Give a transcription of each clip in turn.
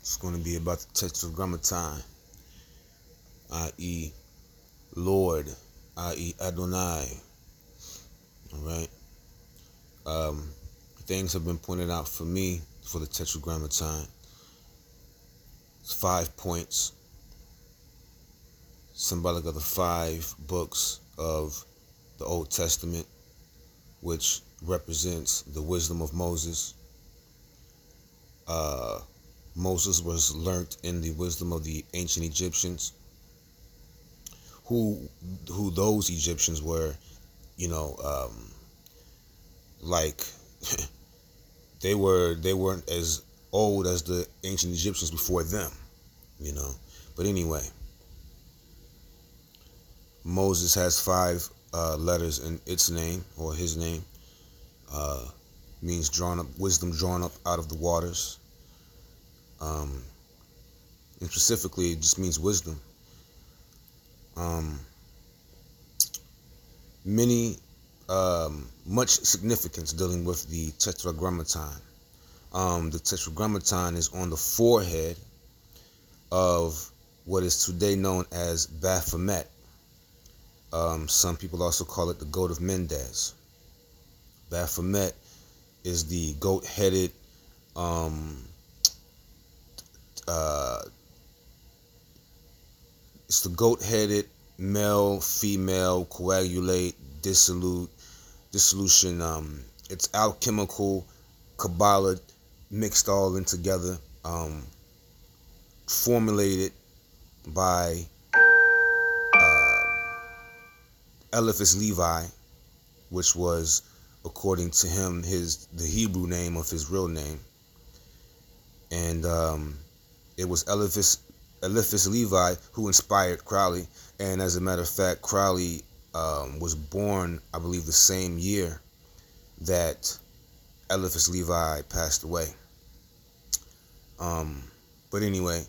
It's going to be about the Tetragrammaton, i.e., Lord, i.e., Adonai. All right. Um, things have been pointed out for me for the Tetragrammaton. It's five points, symbolic of the five books of the Old Testament, which represents the wisdom of Moses. Uh, Moses was learnt in the wisdom of the ancient Egyptians, who who those Egyptians were, you know, um, like they were they weren't as old as the ancient Egyptians before them, you know. But anyway, Moses has five uh, letters in its name or his name. Uh, means drawn up wisdom drawn up out of the waters. Um, and specifically, it just means wisdom. Um, many, um, much significance dealing with the Tetragrammaton. Um, the Tetragrammaton is on the forehead of what is today known as Baphomet. Um, some people also call it the Goat of Mendes. Baphomet is the goat-headed um, uh, it's the goat-headed male, female, coagulate, dissolute, dissolution. Um, it's alchemical, Kabbalah mixed all in together, um, formulated by uh, Eliphas Levi, which was, according to him, his the Hebrew name of his real name, and um, it was Eliphas Eliphas Levi who inspired Crowley, and as a matter of fact, Crowley um, was born, I believe, the same year that Eliphas Levi passed away. Um, but anyway,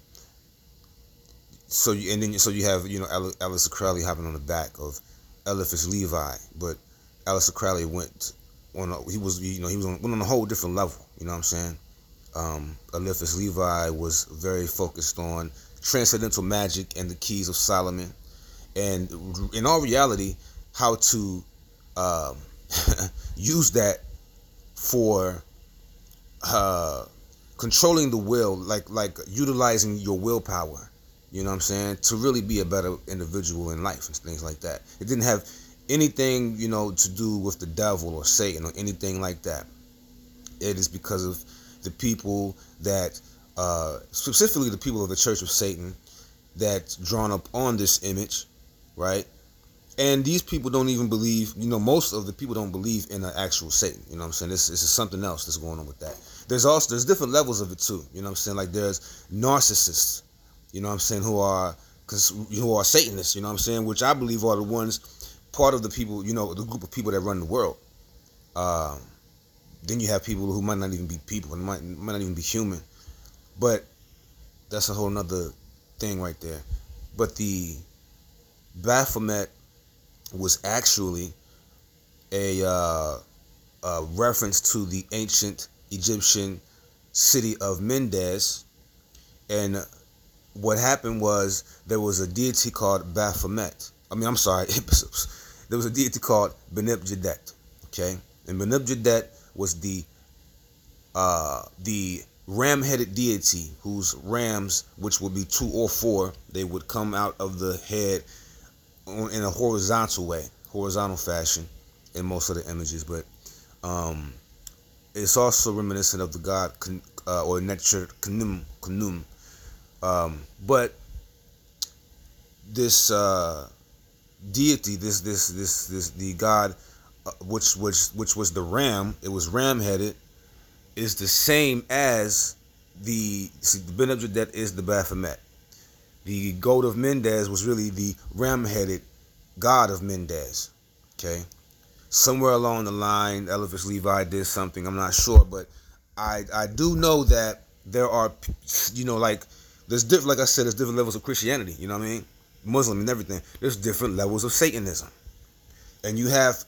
so you and then so you have you know Aleister Crowley hopping on the back of Eliphas Levi, but Aleister Crowley went on a, he was you know he was on, went on a whole different level. You know what I'm saying? Um, Eliphas Levi was very focused on transcendental magic and the keys of Solomon, and in all reality, how to um, use that for uh, controlling the will, like like utilizing your willpower. You know what I'm saying? To really be a better individual in life and things like that. It didn't have anything, you know, to do with the devil or Satan or anything like that. It is because of the people that, uh, specifically the people of the Church of Satan, that's drawn up on this image, right? And these people don't even believe, you know, most of the people don't believe in an actual Satan. You know what I'm saying? This, this is something else that's going on with that. There's also there's different levels of it too. You know what I'm saying? Like there's narcissists, you know what I'm saying, who are cause who are Satanists, you know what I'm saying, which I believe are the ones part of the people, you know, the group of people that run the world. Um, then you have people who might not even be people and might might not even be human. But that's a whole nother thing right there. But the Baphomet was actually a, uh, a reference to the ancient Egyptian city of Mendes. And what happened was there was a deity called Baphomet. I mean, I'm sorry, there was a deity called Benibjadet. Okay, and Benibjadet was the uh, the ram-headed deity whose rams, which would be two or four, they would come out of the head in a horizontal way, horizontal fashion, in most of the images. But um, it's also reminiscent of the god uh, or nature Khnum. Khnum. Um, but this uh, deity, this this this this the god, which which which was the ram, it was ram headed, is the same as the see, the Ben that is the Baphomet. The goat of Mendes was really the ram headed god of Mendes. Okay. Somewhere along the line, Eliphas Levi did something. I'm not sure, but I I do know that there are, you know, like there's different. Like I said, there's different levels of Christianity. You know what I mean? Muslim and everything. There's different levels of Satanism, and you have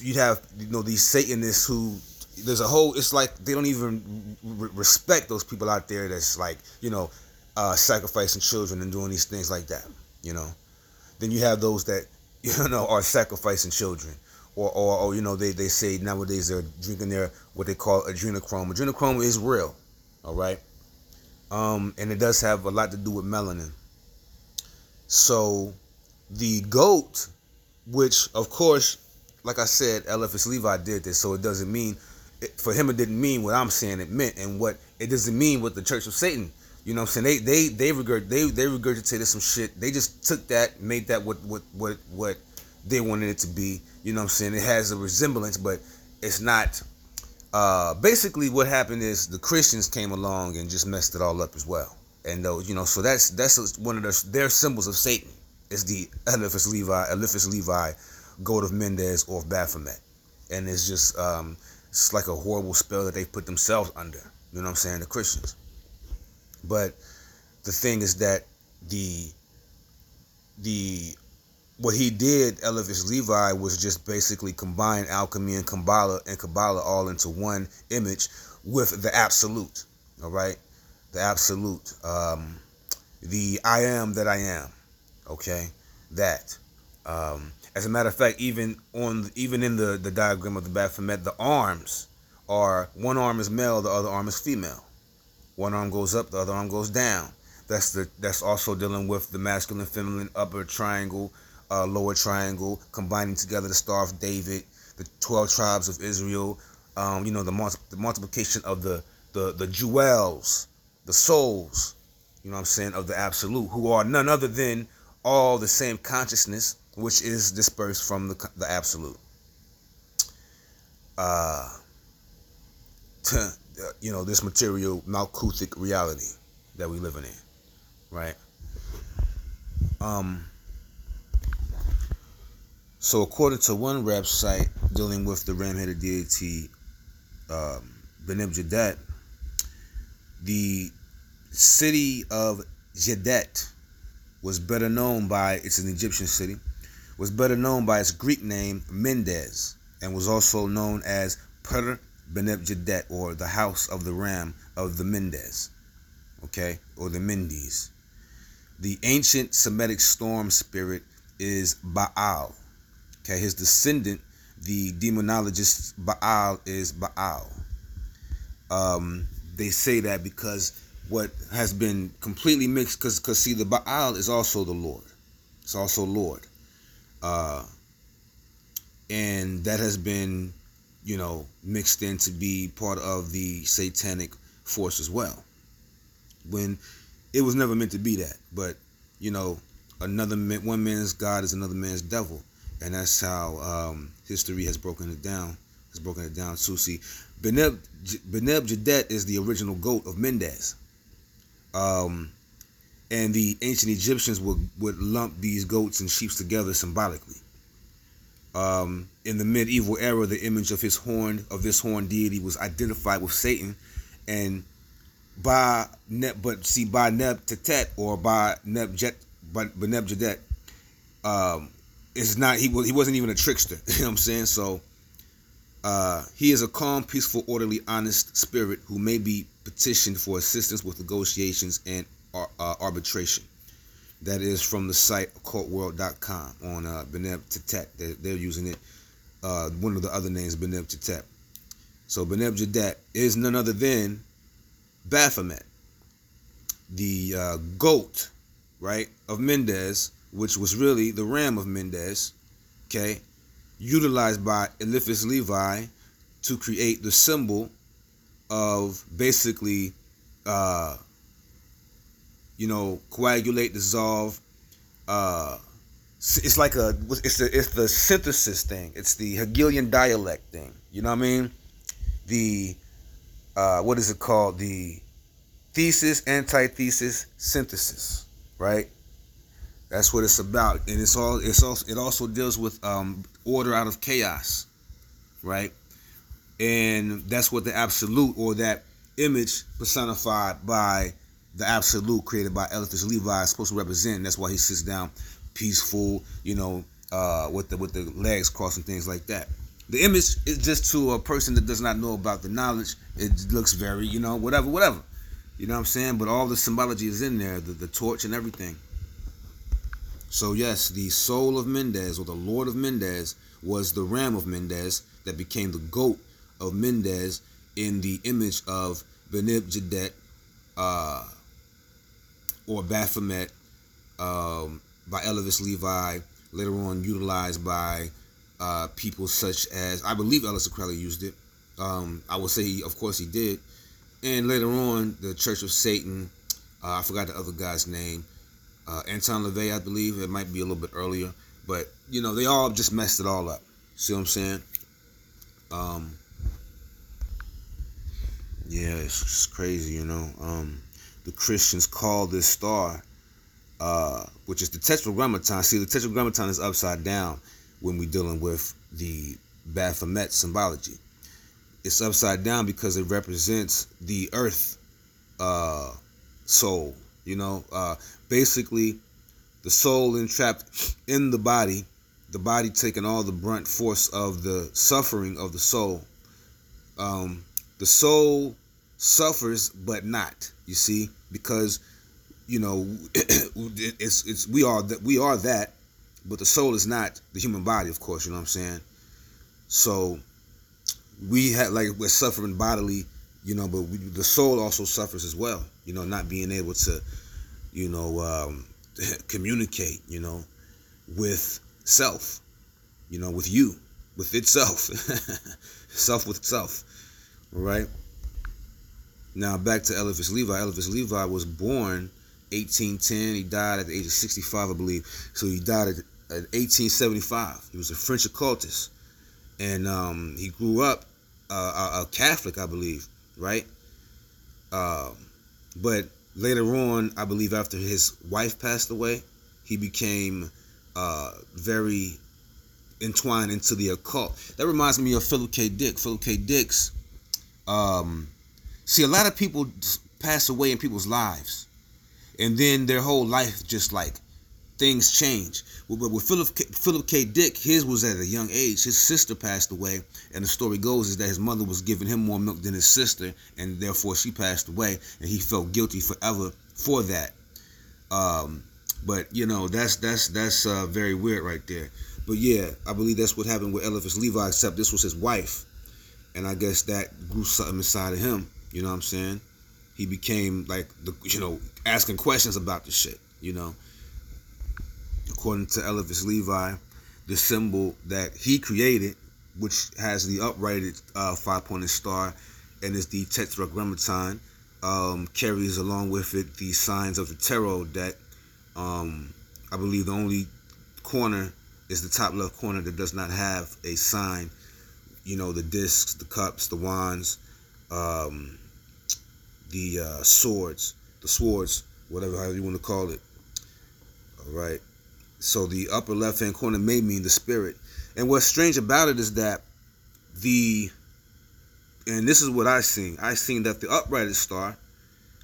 you have you know these Satanists who there's a whole. It's like they don't even re- respect those people out there. That's like you know, uh, sacrificing children and doing these things like that. You know, then you have those that you know are sacrificing children. Or, or, or you know they, they say nowadays they're drinking their what they call adrenochrome. Adrenochrome is real, all right, um, and it does have a lot to do with melanin. So the goat, which of course, like I said, Eliphas Levi did this, so it doesn't mean for him it didn't mean what I'm saying it meant, and what it doesn't mean what the Church of Satan. You know what I'm saying? They they they regurg they they regurgitated some shit. They just took that, made that what what what what they wanted it to be. You know what I'm saying? It has a resemblance, but it's not. Uh, basically, what happened is the Christians came along and just messed it all up as well. And those, you know, so that's that's one of their, their symbols of Satan. Is the Eliphas Levi, Eliphas Levi, goat of Mendes or of Baphomet, and it's just um, it's like a horrible spell that they put themselves under. You know what I'm saying? The Christians. But the thing is that the the what he did, Eliphas Levi, was just basically combine alchemy and Kabbalah and Kabbalah all into one image with the absolute. All right, the absolute, um, the I am that I am. Okay, that. Um, as a matter of fact, even on even in the the diagram of the Baphomet, the arms are one arm is male, the other arm is female. One arm goes up, the other arm goes down. That's the that's also dealing with the masculine, feminine, upper triangle, uh, lower triangle, combining together the Star of David, the twelve tribes of Israel. Um, you know the, multi- the multiplication of the the the jewels, the souls. You know what I'm saying of the absolute, who are none other than all the same consciousness, which is dispersed from the the absolute. Uh, to, you know this material Malkuthic reality that we living in, right? Um. So according to one website dealing with the ram-headed deity um, Benib Jadet, the city of Jadet was better known by it's an Egyptian city was better known by its Greek name Mendes and was also known as Per Benebjadet or the house of the ram of the Mendes okay or the Mendes. The ancient Semitic storm spirit is Baal okay his descendant the demonologist Baal is Baal. Um, they say that because what has been completely mixed because because see the Baal is also the Lord. It's also Lord uh, and that has been you know mixed in to be part of the satanic force as well when it was never meant to be that but you know another man, one man's god is another man's devil and that's how um, history has broken it down has broken it down susi beneb beneb jadet is the original goat of Mendes. um, and the ancient Egyptians would, would lump these goats and sheep together symbolically. Um, in the medieval era, the image of his horn of this horn deity was identified with Satan, and by Neb, but see by Neb Tetet or by Neb Jet, by Neb Jadet, um, it's not he was he wasn't even a trickster. You know what I'm saying? So uh, he is a calm, peaceful, orderly, honest spirit who may be petitioned for assistance with negotiations and uh, arbitration. That is from the site occultworld.com on uh, Beneb. They're, they're, using it. Uh, one of the other names, Beneb Tetet. So Beneb Jadet is none other than Baphomet, the uh, goat, right, of Mendes, which was really the ram of Mendes, okay, utilized by Eliphas Levi to create the symbol of basically uh, you know, coagulate, dissolve. Uh, it's like a it's the it's the synthesis thing. It's the Hegelian dialect thing. You know what I mean? The uh, what is it called? The thesis, antithesis, synthesis. Right? That's what it's about, and it's all it's also it also deals with um, order out of chaos, right? And that's what the absolute or that image personified by the absolute created by Eliphas Levi is supposed to represent. That's why he sits down peaceful, you know, uh, with the with the legs crossed and things like that. the image is just to a person that does not know about the knowledge. It looks very, you know, whatever, whatever. You know what I'm saying? But all the symbology is in there, the, the torch and everything. So yes, the soul of Mendes or the Lord of Mendes was the ram of Mendes that became the goat of Mendes in the image of Benib Jadet uh, or Baphomet um, by Eliphas Levi, later on utilized by uh, people such as, I believe Aleister Crowley used it. Um, I would say, he, of course, he did. And later on, the Church of Satan, uh, I forgot the other guy's name, uh, Anton LaVey, I believe. It might be a little bit earlier. But, you know, they all just messed it all up. See what I'm saying? Um, yeah, it's, it's crazy, you know. Um, the Christians call this star, uh, which is the Tetragrammaton. See, the Tetragrammaton is upside down when we're dealing with the Baphomet symbology. It's upside down because it represents the earth uh, soul. You know, uh, basically, the soul entrapped in the body, the body taking all the brunt force of the suffering of the soul. Um, the soul suffers, but not. You see, because you know it's it's we are that we are that, but the soul is not the human body. Of course, you know what I'm saying. So we had like we're suffering bodily, you know, but we, the soul also suffers as well. You know, not being able to, you know, um, communicate, you know, with self, you know, with you, with itself, self with self, right? Now back to Eliphas Levi. Eliphas Levi was born 1810. He died at the age of 65, I believe. So he died at, at 1875. He was a French occultist, and um, he grew up uh, a, a, Catholic, I believe, right? Uh, but later on, I believe after his wife passed away, he became uh, very entwined into the occult. That reminds me of Philip K. Dick. Philip K. Dick's um, See, a lot of people pass away in people's lives, and then their whole life just like things change. But with Philip K, Philip K. Dick, his was at a young age. His sister passed away, and the story goes is that his mother was giving him more milk than his sister, and therefore she passed away, and he felt guilty forever for that. Um, but you know that's that's that's uh, very weird right there. But yeah, I believe that's what happened with Eliphas Levi, except this was his wife, and I guess that grew something inside of him you know what I'm saying? He became like the you know asking questions about the shit. You know, according to Eliphas Levi, the symbol that he created, which has the uprighted uh, five-pointed star, and is the tetragrammaton, um, carries along with it the signs of the tarot deck. Um, I believe the only corner is the top left corner that does not have a sign. You know, the discs, the cups, the wands, um, the uh, swords, the swords, whatever you want to call it. All right. So the upper left hand corner may mean the spirit. And what's strange about it is that the and this is what I seen. I seen that the uprighted star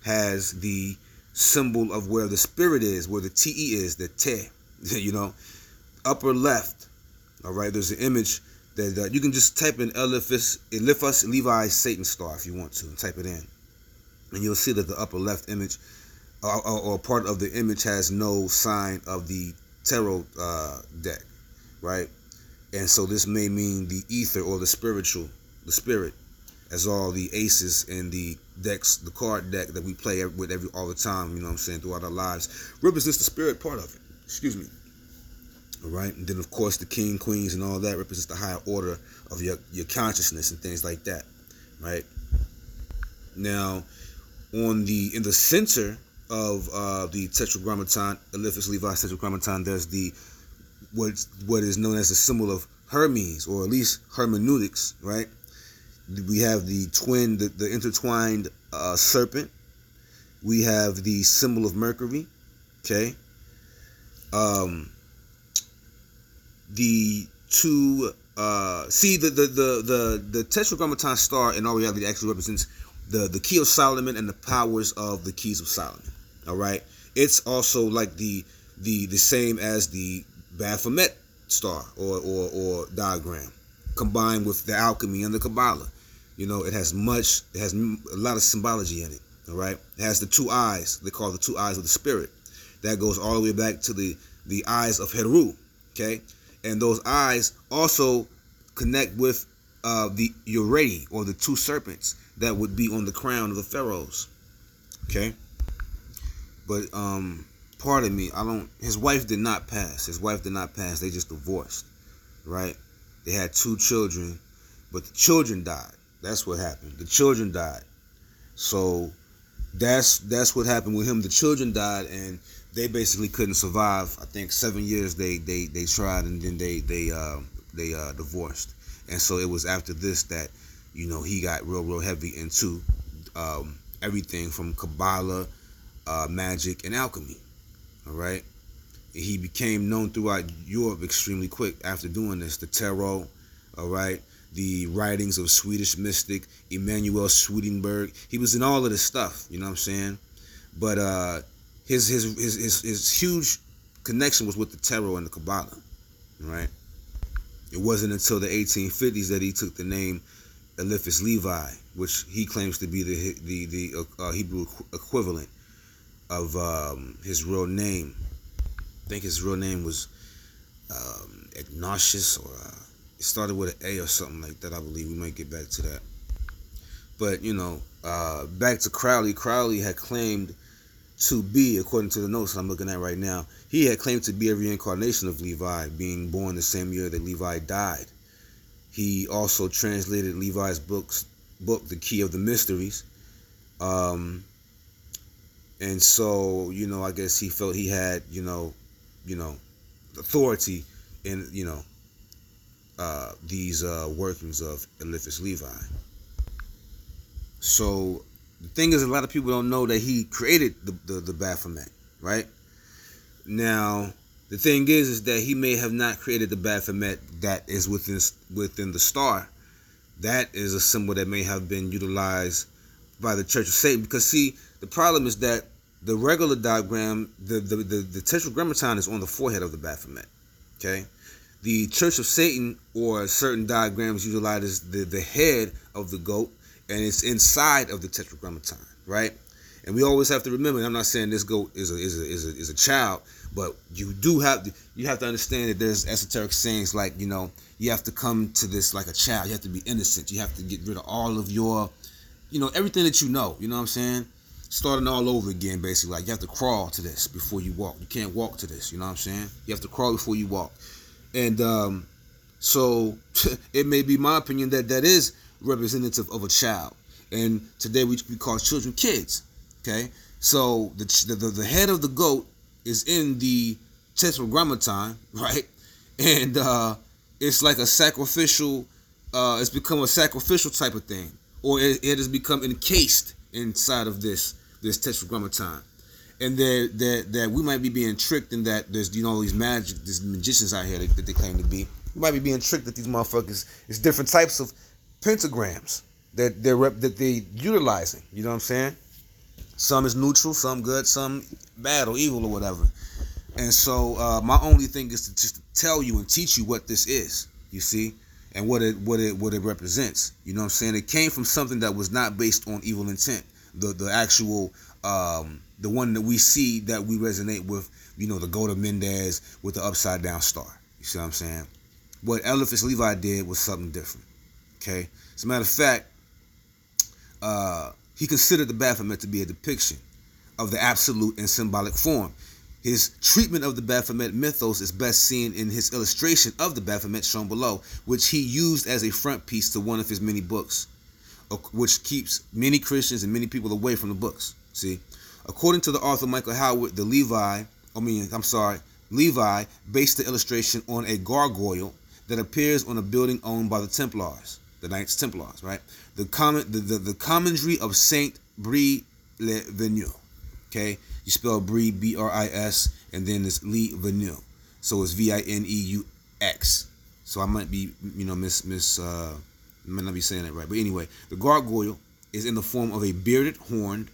has the symbol of where the spirit is, where the te is, the te. You know, upper left. All right. There's an image that you can just type in Eliphas, Eliphas Levi Satan star if you want to, and type it in and you'll see that the upper left image or, or, or part of the image has no sign of the tarot uh, deck, right? And so this may mean the ether or the spiritual, the spirit, as all the aces in the decks, the card deck that we play with every all the time, you know what I'm saying, throughout our lives, represents the spirit part of it. Excuse me. All right, and then of course the king, queens, and all that represents the higher order of your your consciousness and things like that, right? Now, on the in the center of uh, the Tetragrammaton, Eliphas Levi's Tetragrammaton, there's the what what is known as the symbol of Hermes, or at least hermeneutics, right? We have the twin, the, the intertwined uh, serpent. We have the symbol of Mercury, okay? Um, the two uh, see the the the the, the Tetragrammaton star in all reality actually represents the the key of Solomon and the powers of the keys of Solomon. All right, it's also like the the the same as the Baphomet star or or, or diagram. combined with the alchemy and the Kabbalah. You know, it has much, it has a lot of symbology in it. All right, it has the two eyes. They call the two eyes of the spirit. That goes all the way back to the the eyes of Heru. Okay, and those eyes also connect with uh, the Urei or the two serpents that would be on the crown of the pharaohs. Okay, but um, pardon me, I don't. His wife did not pass. His wife did not pass. They just divorced, right? They had two children, but the children died. That's what happened. The children died. So that's that's what happened with him. The children died, and they basically couldn't survive. I think seven years they they they tried, and then they they uh, they uh, divorced. And so it was after this that you know he got real real heavy into um, everything from Kabbalah, uh, magic, and alchemy. All right. He became known throughout Europe extremely quick after doing this. The tarot, all right, the writings of Swedish mystic Emanuel Swedenborg. He was in all of this stuff, you know what I'm saying? But uh, his, his his his his huge connection was with the tarot and the Kabbalah, right? It wasn't until the 1850s that he took the name Eliphas Levi, which he claims to be the the the uh, Hebrew equivalent of um, his real name. I think his real name was um, Ignatius, or uh, it started with an A or something like that. I believe we might get back to that. But you know, uh, back to Crowley. Crowley had claimed to be, according to the notes I'm looking at right now, he had claimed to be a reincarnation of Levi, being born the same year that Levi died. He also translated Levi's books, book, The Key of the Mysteries. Um, and so, you know, I guess he felt he had, you know, you know, authority in, you know, uh, these uh, workings of Eliphas Levi. So the thing is, a lot of people don't know that he created the, the, the Baphomet, right? Now, the thing is, is that he may have not created the Baphomet that is within within the star. That is a symbol that may have been utilized by the Church of Satan. Because see, the problem is that the regular diagram, the the the, the tetragrammaton is on the forehead of the Baphomet. Okay, the Church of Satan or certain diagrams utilize the the head of the goat and it's inside of the tetragrammaton, right? And we always have to remember. I'm not saying this goat is a is a is a, is a child, but you do have to you have to understand that there's esoteric sayings like you know you have to come to this like a child. You have to be innocent. You have to get rid of all of your, you know, everything that you know. You know what I'm saying? Starting all over again, basically. Like you have to crawl to this before you walk. You can't walk to this. You know what I'm saying? You have to crawl before you walk. And um, so it may be my opinion that that is representative of a child. And today we, we call children kids. Okay, so the, the the head of the goat is in the tetragrammaton, right? And uh, it's like a sacrificial. Uh, it's become a sacrificial type of thing, or it, it has become encased inside of this this tetragrammaton and that that that we might be being tricked in that there's you know all these magic these magicians out here that, that, they claim to be. We might be being tricked that these motherfuckers is different types of pentagrams that they're that they utilizing. You know what I'm saying? Some is neutral, some good, some bad or evil or whatever. And so uh, my only thing is to just tell you and teach you what this is. You see, and what it what it what it represents. You know what I'm saying? It came from something that was not based on evil intent. The the actual um, the one that we see that we resonate with. You know, the goat of Mendes with the upside down star. You see what I'm saying? What Eliphas Levi did was something different. Okay. As a matter of fact, uh, he considered the Baphomet to be a depiction of the absolute and symbolic form. His treatment of the Baphomet mythos is best seen in his illustration of the Baphomet shown below, which he used as a front piece to one of his many books, which keeps many Christians and many people away from the books. See, according to the author Michael Howard, the Levi, I mean, I'm sorry, Levi based the illustration on a gargoyle that appears on a building owned by the Templars the Knights Templars, right? The common the, the, the commentary of Saint Bris le Venu. Okay, you spell Brie B R I S and then it's Le Venu. So it's V I N E U X. So I might be, you know, miss miss uh might not be saying that right. But anyway, the gargoyle is in the form of a bearded horned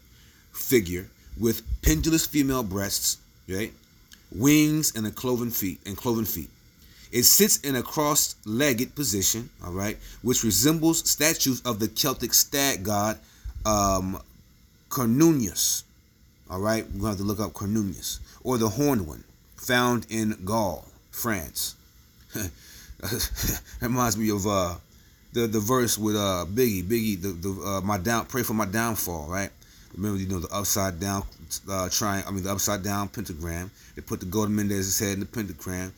figure with pendulous female breasts, right? Wings and a cloven feet and cloven feet. It sits in a cross-legged position, all right, which resembles statues of the Celtic stag god um, Cernunnos. All right, we're gonna have to look up Cernunnos or the horned one, found in Gaul, France. reminds me of uh, the the verse with uh, Biggie, Biggie, the the uh, my down, pray for my downfall, right? Remember, you know, the upside down uh, trying. I mean, the upside down pentagram. They put the golden Mendes's head in the pentagram.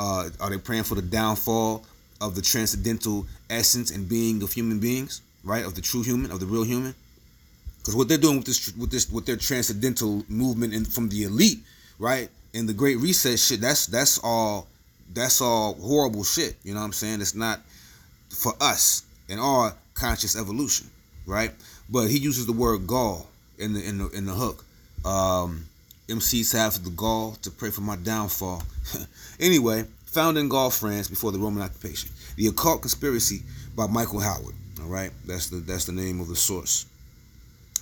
Uh, are they praying for the downfall of the transcendental essence and being of human beings, right? Of the true human, of the real human. Because what they're doing with this, with this, with their transcendental movement and from the elite, right? And the Great Reset shit. That's that's all. That's all horrible shit. You know what I'm saying? It's not for us in our conscious evolution, right? But he uses the word gall in the in the in the hook. Um, MCs have the gall to pray for my downfall. anyway, found in Gaul, France, before the Roman occupation. The Occult Conspiracy by Michael Howard. All right, that's the that's the name of the source.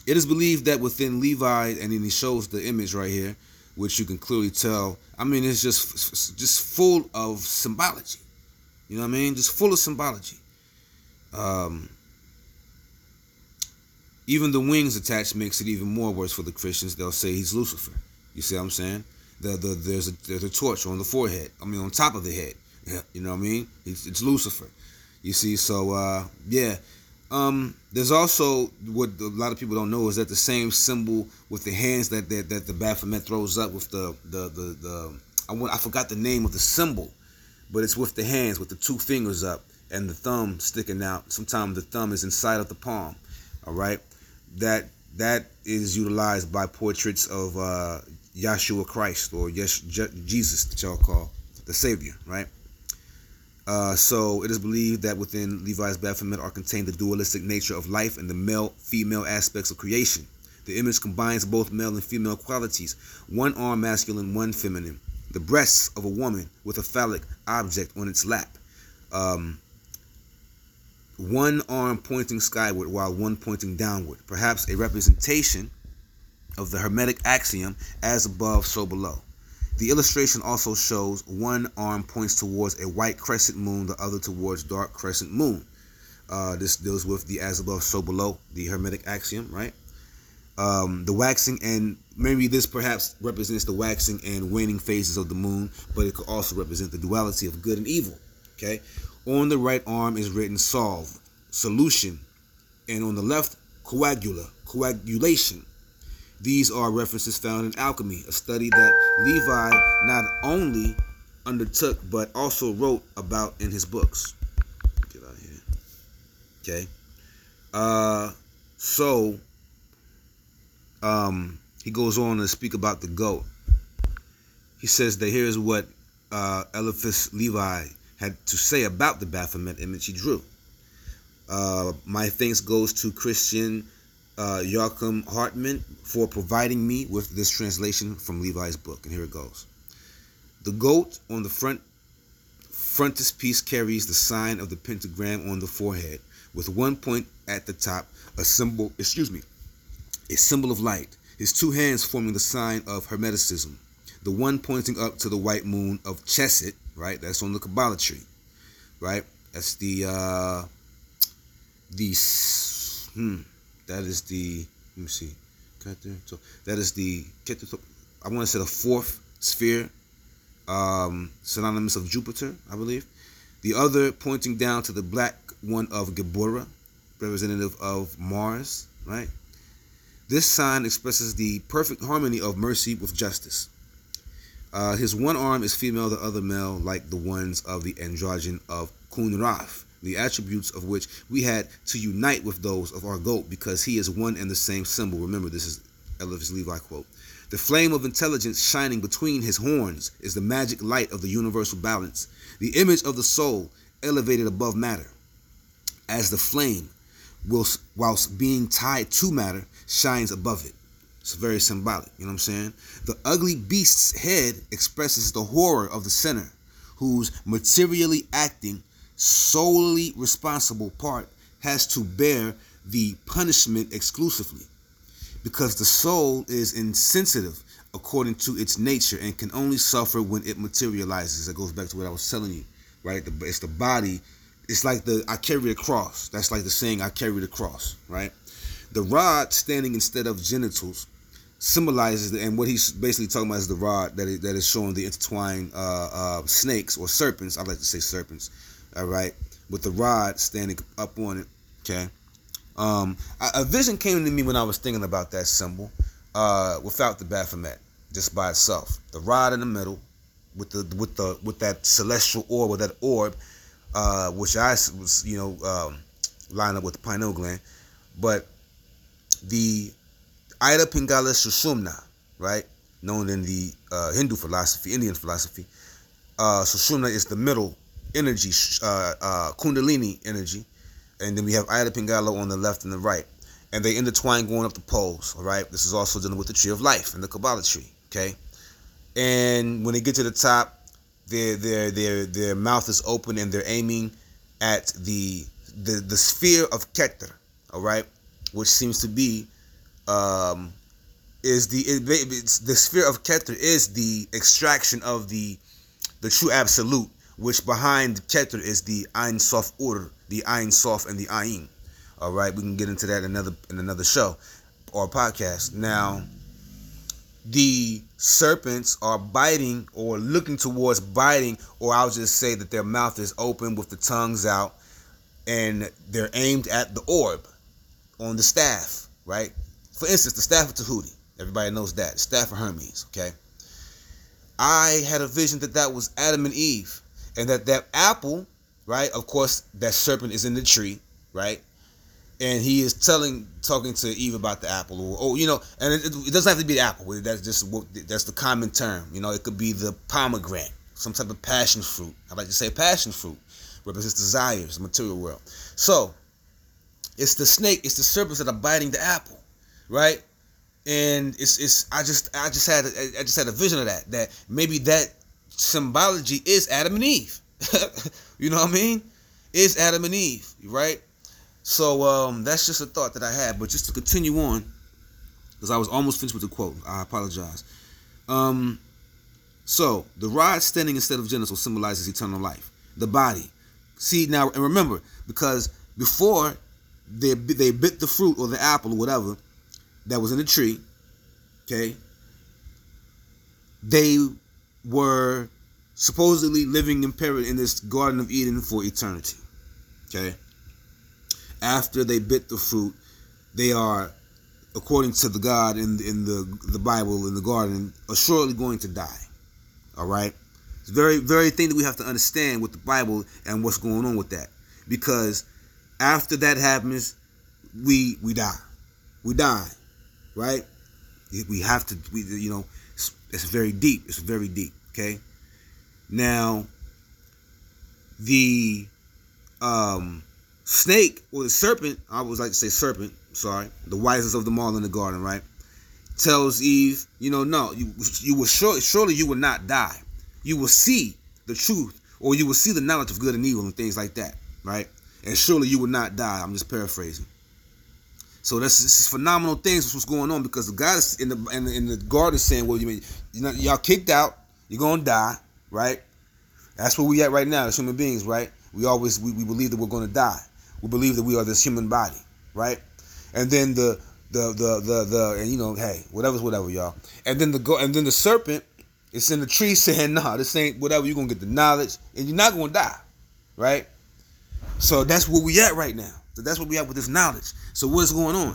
It is believed that within Levi, and then he shows the image right here, which you can clearly tell. I mean, it's just just full of symbology. You know what I mean? Just full of symbology. Um, even the wings attached makes it even more worse for the Christians. They'll say he's Lucifer. You see what I'm saying? The, the, there's a there's a torch on the forehead. I mean, on top of the head. You know what I mean? It's, it's Lucifer. You see, so uh, yeah. Um, there's also what a lot of people don't know is that the same symbol with the hands that that, that the Baphomet throws up with the the the, the I, want, I forgot the name of the symbol, but it's with the hands with the two fingers up and the thumb sticking out. Sometimes the thumb is inside of the palm. All right, that that is utilized by portraits of uh, Yeshua Christ or yes, Jesus that y'all call the Savior, right? Uh, so it is believed that within Levi's Baphomet are contained the dualistic nature of life and the male-female aspects of creation. The image combines both male and female qualities, one arm masculine, one feminine. The breasts of a woman with a phallic object on its lap. Um, one arm pointing skyward while one pointing downward, perhaps a representation of the Hermetic axiom as above, so below. The illustration also shows one arm points towards a white crescent moon, the other towards dark crescent moon. Uh, this deals with the as above, so below, the Hermetic axiom, right? Um, the waxing and maybe this perhaps represents the waxing and waning phases of the moon, but it could also represent the duality of good and evil. Okay, on the right arm is written solve, solution, and on the left coagula, coagulation. These are references found in alchemy, a study that Levi not only undertook but also wrote about in his books. Get out here. Okay. Uh, so um, he goes on to speak about the goat. He says that here's what uh, Eliphas Levi had to say about the Baphomet image he drew. Uh, my thanks goes to Christian uh, Joachim Hartmann for providing me with this translation from Levi's book. And here it goes. The goat on the front frontispiece carries the sign of the pentagram on the forehead, with one point at the top, a symbol, excuse me, a symbol of light. His two hands forming the sign of Hermeticism. The one pointing up to the white moon of Chesed, right? That's on the Kabbalah tree, right? That's the uh, the hmm, that is the let me see. So that is the I want to say the fourth sphere, um, synonymous of Jupiter, I believe. The other pointing down to the black one of Geburah, representative of Mars, right? This sign expresses the perfect harmony of mercy with justice. Uh, his one arm is female, the other male, like the ones of the androgen of Khunrath the attributes of which we had to unite with those of our goat because he is one and the same symbol. Remember, this is Eliphas Levi quote. The flame of intelligence shining between his horns is the magic light of the universal balance, the image of the soul elevated above matter. As the flame, whilst, whilst being tied to matter, shines above it. It's very symbolic, you know what I'm saying? The ugly beast's head expresses the horror of the sinner, whose materially acting solely responsible part has to bear the punishment exclusively because the soul is insensitive according to its nature and can only suffer when it materializes. It goes back to what I was telling you right? It's the body. It's like the I carry the cross. That's like the saying I carry the cross, right? The rod standing instead of genitals symbolizes, and what he's basically talking about is the rod that is, that is showing the intertwined uh, uh, snakes or serpents. I like to say serpents, all right, with the rod standing up on it. Okay, um, a, vision came to me when I was thinking about that symbol uh, without the Baphomet, just by itself. The rod in the middle, with the with the with that celestial orb or that orb, uh, which I was you know um, line up with the pineal gland, but the Ida Pingala Sushumna, right, known in the uh, Hindu philosophy, Indian philosophy, uh, Sushumna is the middle energy, uh, uh, Kundalini energy, and then we have Ida Pingala on the left and the right, and they intertwine going up the poles. All right, this is also dealing with the tree of life and the Kabbalah tree. Okay, and when they get to the top, their their their their mouth is open and they're aiming at the the the sphere of Keter. All right, which seems to be um, is the it, the sphere of Keter is the extraction of the the true absolute, which behind Keter is the Ein Sof Ur, the Ein Sof and the Ayin. All right, we can get into that in another in another show or podcast. Now, the serpents are biting or looking towards biting, or I'll just say that their mouth is open with the tongues out, and they're aimed at the orb on the staff, right? For instance, the staff of Tahuti. Everybody knows that. Staff of Hermes, okay? I had a vision that that was Adam and Eve. And that that apple, right? Of course, that serpent is in the tree, right? And he is telling, talking to Eve about the apple, or, or you know, and it, it, doesn't have to be the apple. That's just what that's the common term. You know, it could be the pomegranate, some type of passion fruit. I like to say passion fruit represents desires, the material world. So, it's the snake, it's the serpents that are biting the apple right? And it's it's I just I just had I just had a vision of that that maybe that symbology is Adam and Eve. you know what I mean? Is Adam and Eve, right? So um, that's just a thought that I had. But just to continue on, because I was almost finished with the quote. I apologize. Um, so the rod standing instead of genitals symbolizes eternal life. The body. See now, and remember, because before they they bit the fruit or the apple or whatever, that was in the tree, okay, they were supposedly living in paradise in this Garden of Eden for eternity. Okay. After they bit the fruit, they are, according to the God in in the the Bible in the garden, assuredly going to die. All right. It's very very thing that we have to understand with the Bible and what's going on with that, because after that happens, we we die. We die right? We have to, we, you know, it's, very deep. It's very deep. Okay. Now, the um, snake or the serpent, I always like to say serpent. Sorry, the wisest of them all in the garden, right? Tells Eve, you know, no, you you will surely, surely you will not die. You will see the truth, or you will see the knowledge of good and evil and things like that, right? And surely you will not die. I'm just paraphrasing. So that's this is phenomenal things. What's going on because the guy in the in the, in the garden is saying, "Well, you mean you know y'all kicked out, you're gonna die, right? That's where we at right now as human beings, right? We always we, we believe that we're gonna die. We believe that we are this human body, right? And then the the the the the and you know, hey, whatever's whatever, y'all. And then the go and then the serpent is in the tree saying, "Nah, this ain't whatever. You're gonna get the knowledge, and you're not gonna die, right?" So that's where we at right now. So that's what we have with this knowledge. So what's going on?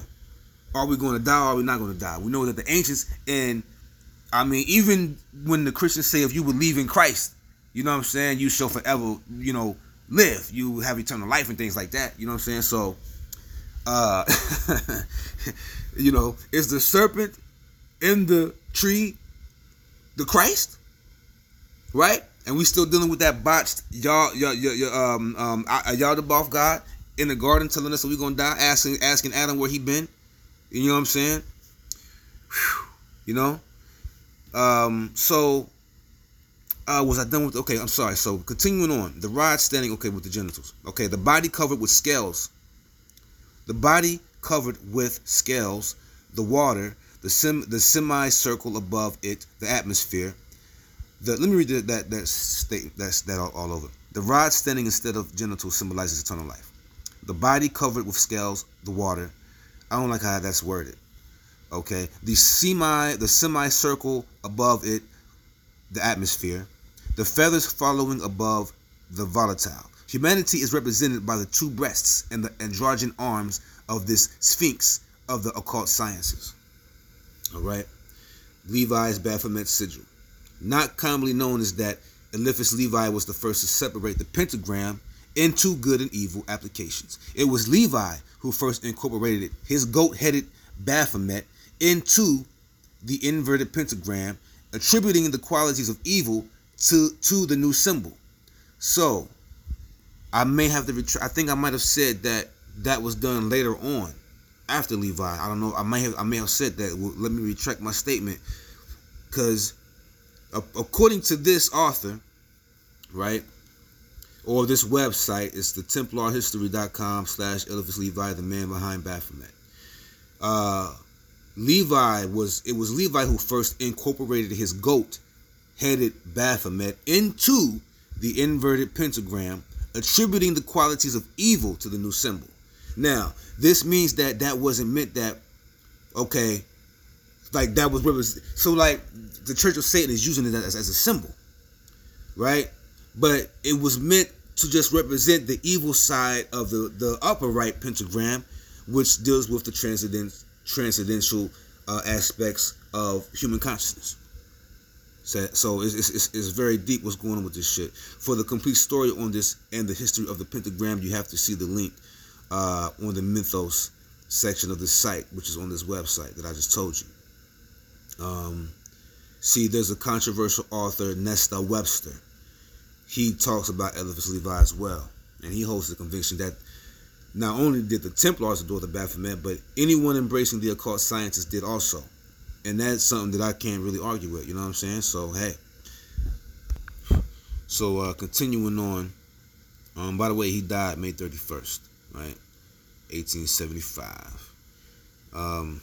Are we going to die or are we not going to die? We know that the ancients and I mean, even when the Christians say if you believe in Christ, you know what I'm saying, you shall forever, you know, live. You have eternal life and things like that. You know what I'm saying? So uh you know, is the serpent in the tree the Christ? Right? And we still dealing with that botched y'all y'all, y'all um um boss God in the garden telling us that we're gonna die, asking asking Adam where he been. You know what I'm saying? Whew. You know? Um, so uh, was I done with okay, I'm sorry. So continuing on. The rod standing okay with the genitals. Okay, the body covered with scales. The body covered with scales, the water, the sim the semicircle above it, the atmosphere. The, let me read that that that state that's that all, all over. The rod standing instead of genitals symbolizes eternal life. The body covered with scales, the water. I don't like how that's worded. Okay. The semi the semicircle above it, the atmosphere. The feathers following above the volatile. Humanity is represented by the two breasts and the androgen arms of this sphinx of the occult sciences. All right. Levi's Baphomet sigil. Not commonly known as that Eliphas Levi was the first to separate the pentagram into good and evil applications. It was Levi who first incorporated his goat headed Baphomet into the inverted pentagram, attributing the qualities of evil to, to the new symbol. So, I may have to retract. I think I might have said that that was done later on, after Levi. I don't know. I may have. I may have said that. Well, let me retract my statement, because according to this author, right, or this website, is the TemplarHistory.com slash Eliphas Levi, the man behind Baphomet. Uh, Levi was it was Levi who first incorporated his goat headed Baphomet into the inverted pentagram, attributing the qualities of evil to the new symbol. Now, this means that that wasn't meant that okay, like that was so like the Church of Satan is using it as, as a symbol, right? But it was meant to just represent the evil side of the the upper right pentagram, which deals with the transcendent transcendental uh, aspects of human consciousness. So, so it's, it's, it's, very deep what's going on with this shit. For the complete story on this and the history of the pentagram, you have to see the link uh, on the Mythos section of the site, which is on this website that I just told you. Um, see, there's a controversial author, Nesta Webster. He talks about Eliphas Levi as well, and he holds the conviction that not only did the Templars adore the Baphomet, but anyone embracing the occult sciences did also. And that's something that I can't really argue with, you know what I'm saying? So, hey. So, uh, continuing on. Um, by the way, he died May 31st, right? 1875. Um,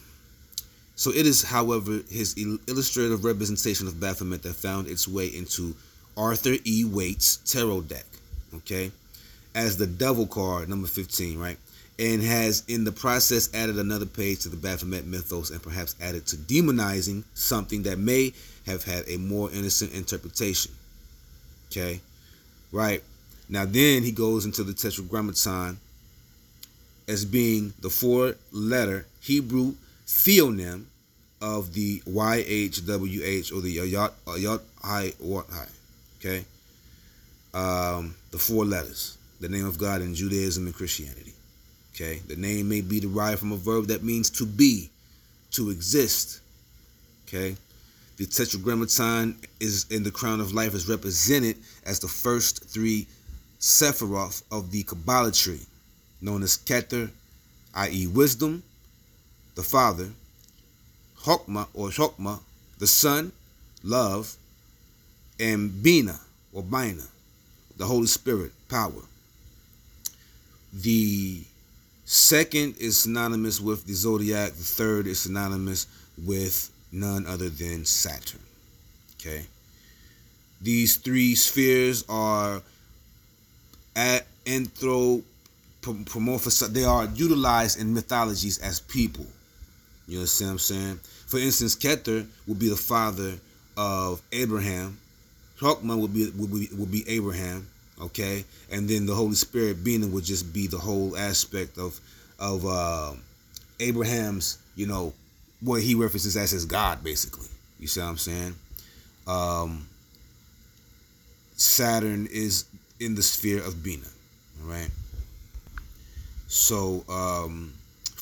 so it is, however, his illustrative representation of Baphomet that found its way into Arthur E. Waite's tarot deck, okay, as the Devil card, number 15, right? And has in the process added another page to the Baphomet mythos and perhaps added to demonizing something that may have had a more innocent interpretation. Okay, right? Now, then he goes into the Tetragrammaton as being the four letter Hebrew theonym of the YHWH or the Yat Hai Wat Hai. Okay? Um, the four letters, the name of God in Judaism and Christianity. Okay? The name may be derived from a verb that means to be, to exist. Okay? The Tetragrammaton is in the crown of life is represented as the first three Sephiroth of the Kabbalah tree, known as Keter, i.e., wisdom, the Father, Chokmah or Chokmah, the Son, love, and Bina or Bina, the Holy Spirit, power. The second is synonymous with the zodiac, the third is synonymous with none other than Saturn. Okay. These three spheres are at anthropomorphic, they are utilized in mythologies as people. You understand what I'm saying? For instance, Keter would be the father of Abraham. Chokmah would be, would be would be Abraham, okay, and then the Holy Spirit being would just be the whole aspect of of uh, Abraham's, you know, what he references as his God, basically. You see what I'm saying? Um, Saturn is in the sphere of Bina, all right. So um,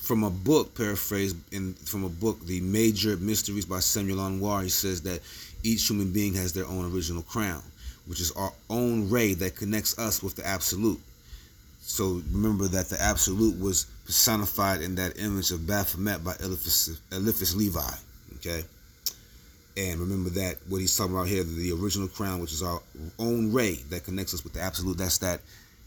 from a book paraphrased in from a book the major mysteries by Samael Aun Weor he says that each human being has their own original crown which is our own ray that connects us with the absolute. So remember that the absolute was personified in that image of baphomet by eliphas, levi okay? And remember that what he's talking about here the original crown which is our own ray that connects us with the absolute. That's that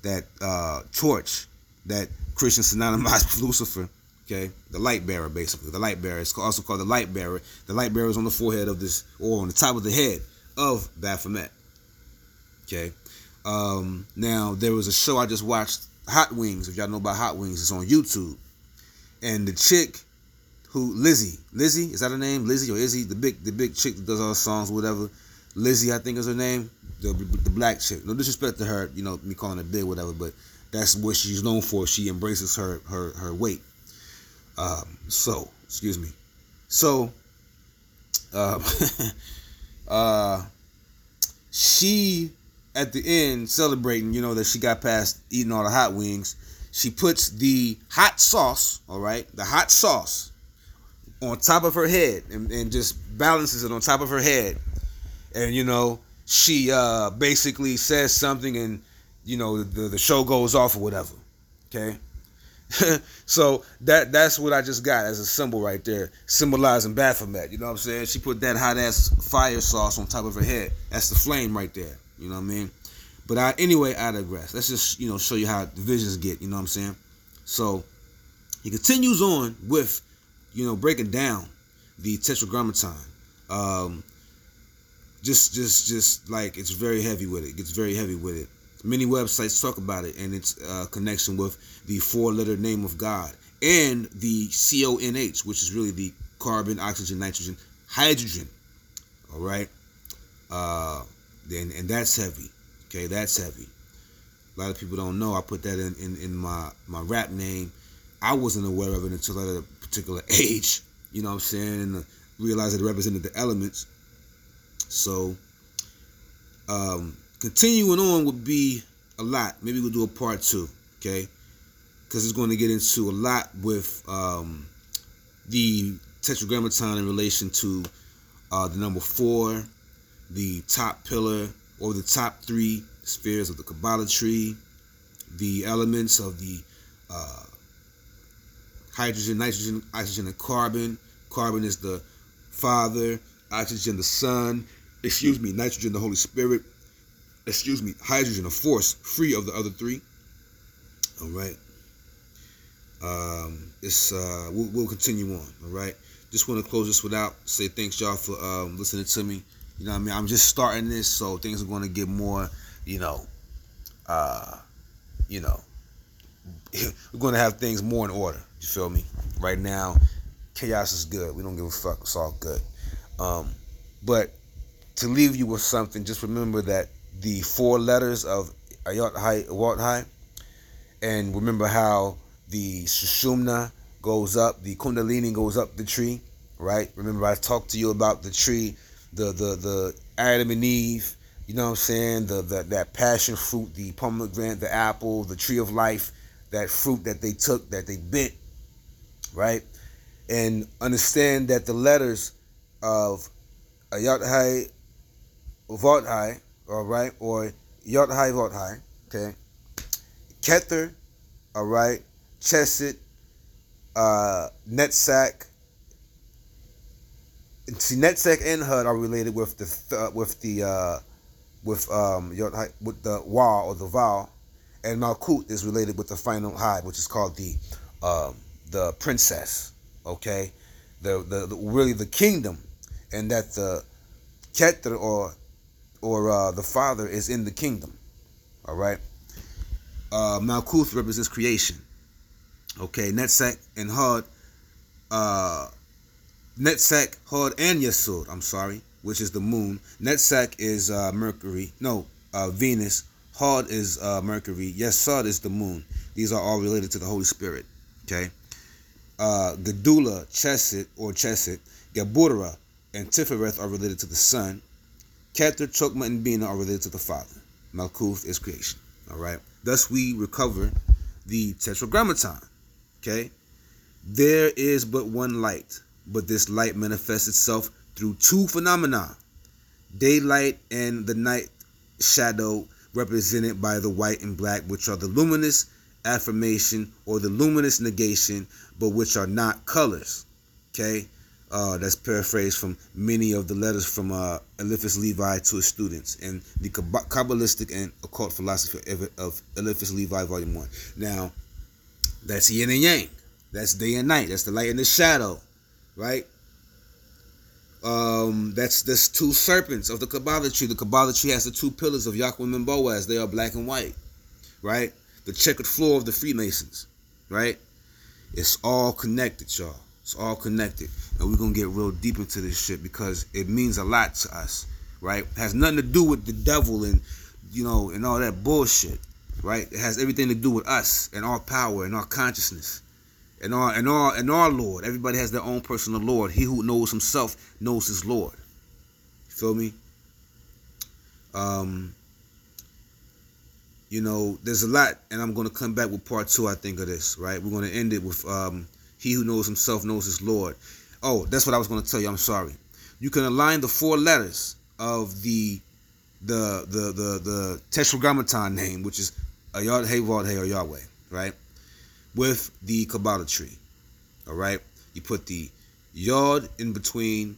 that uh, torch that christians synonymized with lucifer Okay, the light bearer, basically. The light bearer. is also called the light bearer. The light bearer is on the forehead of this, or on the top of the head of Baphomet. Okay, Um, now there was a show I just watched, Hot Wings. If y'all know about Hot Wings, it's on YouTube. And the chick who Lizzie, Lizzie is that her name? Lizzie or Izzy, the big the big chick that does all the songs, whatever. Lizzie, I think is her name. The the black chick. No disrespect to her, you know, me calling her big, whatever, but that's what she's known for. She embraces her her her weight. Um, so excuse me. So, um, uh, she at the end celebrating, you know, that she got past eating all the hot wings. She puts the hot sauce, all right, the hot sauce on top of her head and, and just balances it on top of her head. And, you know, she uh, basically says something and, you know, the, the show goes off or whatever. Okay. so that that's what I just got as a symbol right there, symbolizing Baphomet. You know what I'm saying? She put that hot ass fire sauce on top of her head. That's the flame right there. You know what I mean? But I anyway, I digress. Let's just you know show you how divisions get. You know what I'm saying? So he continues on with you know breaking down the Tetragrammaton. Um, just just just like it's very heavy with it. it. Gets very heavy with it. Many websites talk about it and its uh, connection with the four-letter name of God and the CONH, which is really the carbon, oxygen, nitrogen, hydrogen. All right. Uh, and, and that's heavy. Okay, that's heavy. A lot of people don't know. I put that in, in, in my, my rap name. I wasn't aware of it until at a particular age. You know what I'm saying? And uh, realized it represented the elements. So, um, continuing on would be a lot. Maybe we'll do a part two, okay? Because it's going to get into a lot with um, the tetragrammaton in relation to uh, the number four, the top pillar or the top three spheres of the Kabbalah tree, the elements of the uh, hydrogen, nitrogen, oxygen, and carbon. Carbon is the Father, oxygen, the Son, excuse me, nitrogen, the Holy Spirit, excuse me, hydrogen, a force free of the other three. All right. Um, it's uh, we'll, we'll continue on. All right. Just want to close this without say thanks y'all for um, listening to me. You know what I mean? I'm just starting this, so things are going to get more, you know, uh, you know, we're going to have things more in order. You feel me? Right now, chaos is good. We don't give a fuck. It's all good. Um, but to leave you with something, just remember that the four letters of Ayat Hai Awat Hai, and remember how the Sushumna goes up, the Kundalini goes up the tree, right? Remember I talked to you about the tree the the the Adam and Eve, you know what I'm saying? The, the that passion fruit, the pomegranate, the apple, the tree of life, that fruit that they took, that they bit, right? And understand that the letters of Ayat Ayathai Vothai, all right, or Yathai Vothai, okay, Kether, all right, Chesed, uh, Netzach, see Netzach and Hud are related with the th- uh, with the uh, with um Yot High with the Wa or the Vowel, and Malkut is related with the final High, which is called the um, the princess. Okay, the, the, the really the kingdom, and that the Keter or or uh, the father is in the kingdom. All right. Uh, Malkuth represents creation. Okay, Netzach and Hud uh, Netzach, Hod, and Yesod, I'm sorry, which is the moon. Netzach is uh, Mercury. No, uh, Venus. Hod is uh, Mercury. Yesod is the moon. These are all related to the Holy Spirit. Okay. Uh, Gedula, Chesed, or Chesed, Geburah, and Tifereth are related to the sun. Keter, Chokma, and Bina are related to the Father. Malkuth is creation. All right. Thus, we recover the Tetragrammaton. Okay. There is but one light but this light manifests itself through two phenomena daylight and the night shadow, represented by the white and black, which are the luminous affirmation or the luminous negation, but which are not colors. Okay? Uh, that's paraphrased from many of the letters from uh, Eliphas Levi to his students and the Kabbalistic and occult philosophy of, Eliphas Levi, Volume 1. Now, that's yin and yang. That's day and night. That's the light and the shadow right? Um, that's that's two serpents of the Kabbalah tree. The Kabbalah tree has the two pillars of Yaquim and Boaz. They are black and white, right? The checkered floor of the Freemasons, right? It's all connected, y'all. It's all connected, and we're gonna get real deep into this shit because it means a lot to us, right? It has nothing to do with the devil and you know and all that bullshit, right? It has everything to do with us and our power and our consciousness and our and our and our Lord. Everybody has their own personal Lord. He who knows himself knows his Lord. You feel me? Um, you know, there's a lot, and I'm gonna come back with part two. I think of this, right? We're gonna end it with um, he who knows himself knows his Lord. Oh, that's what I was gonna tell you. I'm sorry. You can align the four letters of the the the the the Tetragrammaton name, which is Ayad Hey Vod Hey or Yahweh, right? with the Kabbalah tree. All right, you put the yod in between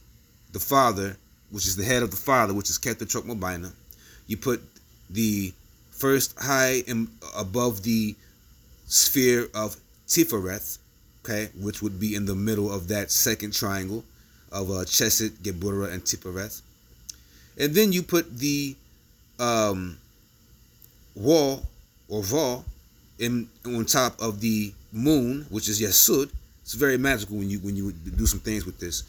the father, which is the head of the father, which is Keter Chokmah Bina. You put the first high above the sphere of Tifereth, okay, which would be in the middle of that second triangle of uh, Chesed, Geburah, and Tifereth. And then you put the um, wall or Vaw in on top of the moon, which is Yesud. It's very magical when you when you do some things with this.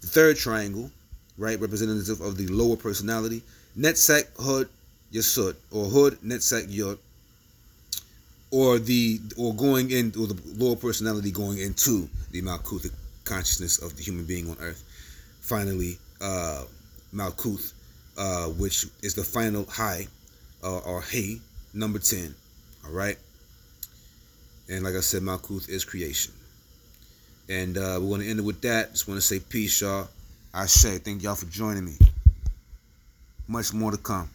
The third triangle, right, representative of the lower personality, Netzach Hod Yesud, or Hod Netzach Yod, or the or going in or the lower personality going into the Malkuth, consciousness of the human being on earth. Finally, uh, Malkuth, uh, which is the final high, uh, or Hey, number ten. All right. And like I said, Malkuth is creation. And uh, we're going to end it with that. Just want to say peace, y'all. I say thank y'all for joining me. Much more to come.